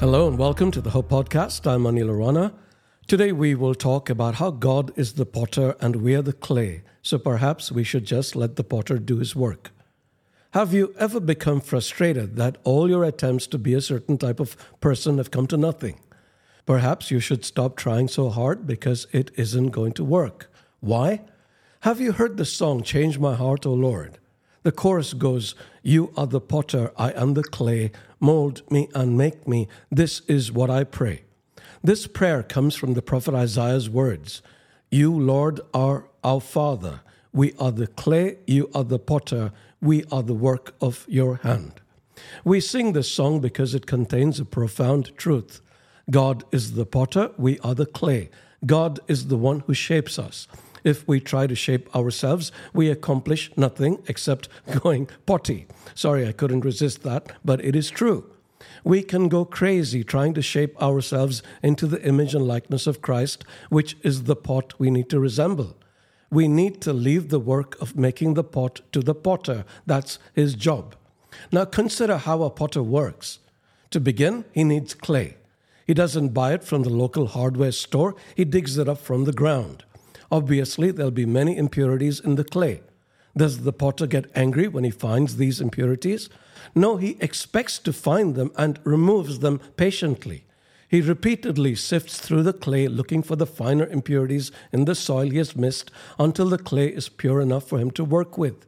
Hello and welcome to the Hope Podcast. I'm Anil Arana. Today we will talk about how God is the potter and we are the clay, so perhaps we should just let the potter do his work. Have you ever become frustrated that all your attempts to be a certain type of person have come to nothing? Perhaps you should stop trying so hard because it isn't going to work. Why? Have you heard the song Change My Heart, O Lord? The chorus goes, You are the potter, I am the clay, mold me and make me. This is what I pray. This prayer comes from the prophet Isaiah's words You, Lord, are our Father. We are the clay, you are the potter, we are the work of your hand. We sing this song because it contains a profound truth. God is the potter, we are the clay. God is the one who shapes us. If we try to shape ourselves, we accomplish nothing except going potty. Sorry, I couldn't resist that, but it is true. We can go crazy trying to shape ourselves into the image and likeness of Christ, which is the pot we need to resemble. We need to leave the work of making the pot to the potter. That's his job. Now consider how a potter works. To begin, he needs clay. He doesn't buy it from the local hardware store, he digs it up from the ground. Obviously, there'll be many impurities in the clay. Does the potter get angry when he finds these impurities? No, he expects to find them and removes them patiently. He repeatedly sifts through the clay looking for the finer impurities in the soil he has missed until the clay is pure enough for him to work with.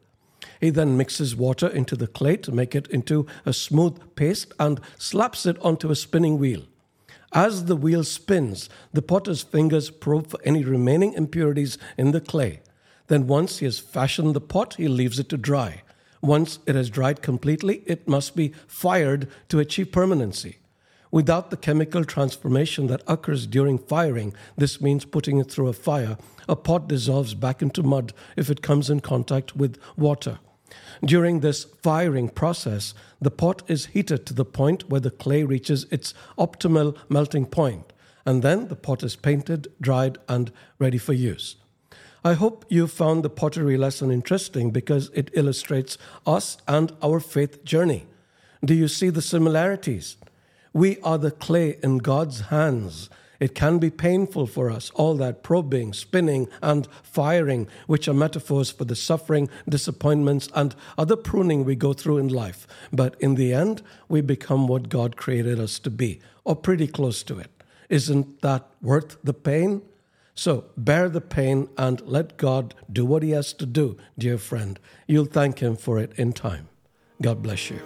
He then mixes water into the clay to make it into a smooth paste and slaps it onto a spinning wheel. As the wheel spins, the potter's fingers probe for any remaining impurities in the clay. Then, once he has fashioned the pot, he leaves it to dry. Once it has dried completely, it must be fired to achieve permanency. Without the chemical transformation that occurs during firing, this means putting it through a fire, a pot dissolves back into mud if it comes in contact with water. During this firing process, the pot is heated to the point where the clay reaches its optimal melting point, and then the pot is painted, dried, and ready for use. I hope you found the pottery lesson interesting because it illustrates us and our faith journey. Do you see the similarities? We are the clay in God's hands it can be painful for us, all that probing, spinning, and firing, which are metaphors for the suffering, disappointments, and other pruning we go through in life. But in the end, we become what God created us to be, or pretty close to it. Isn't that worth the pain? So bear the pain and let God do what He has to do, dear friend. You'll thank Him for it in time. God bless you.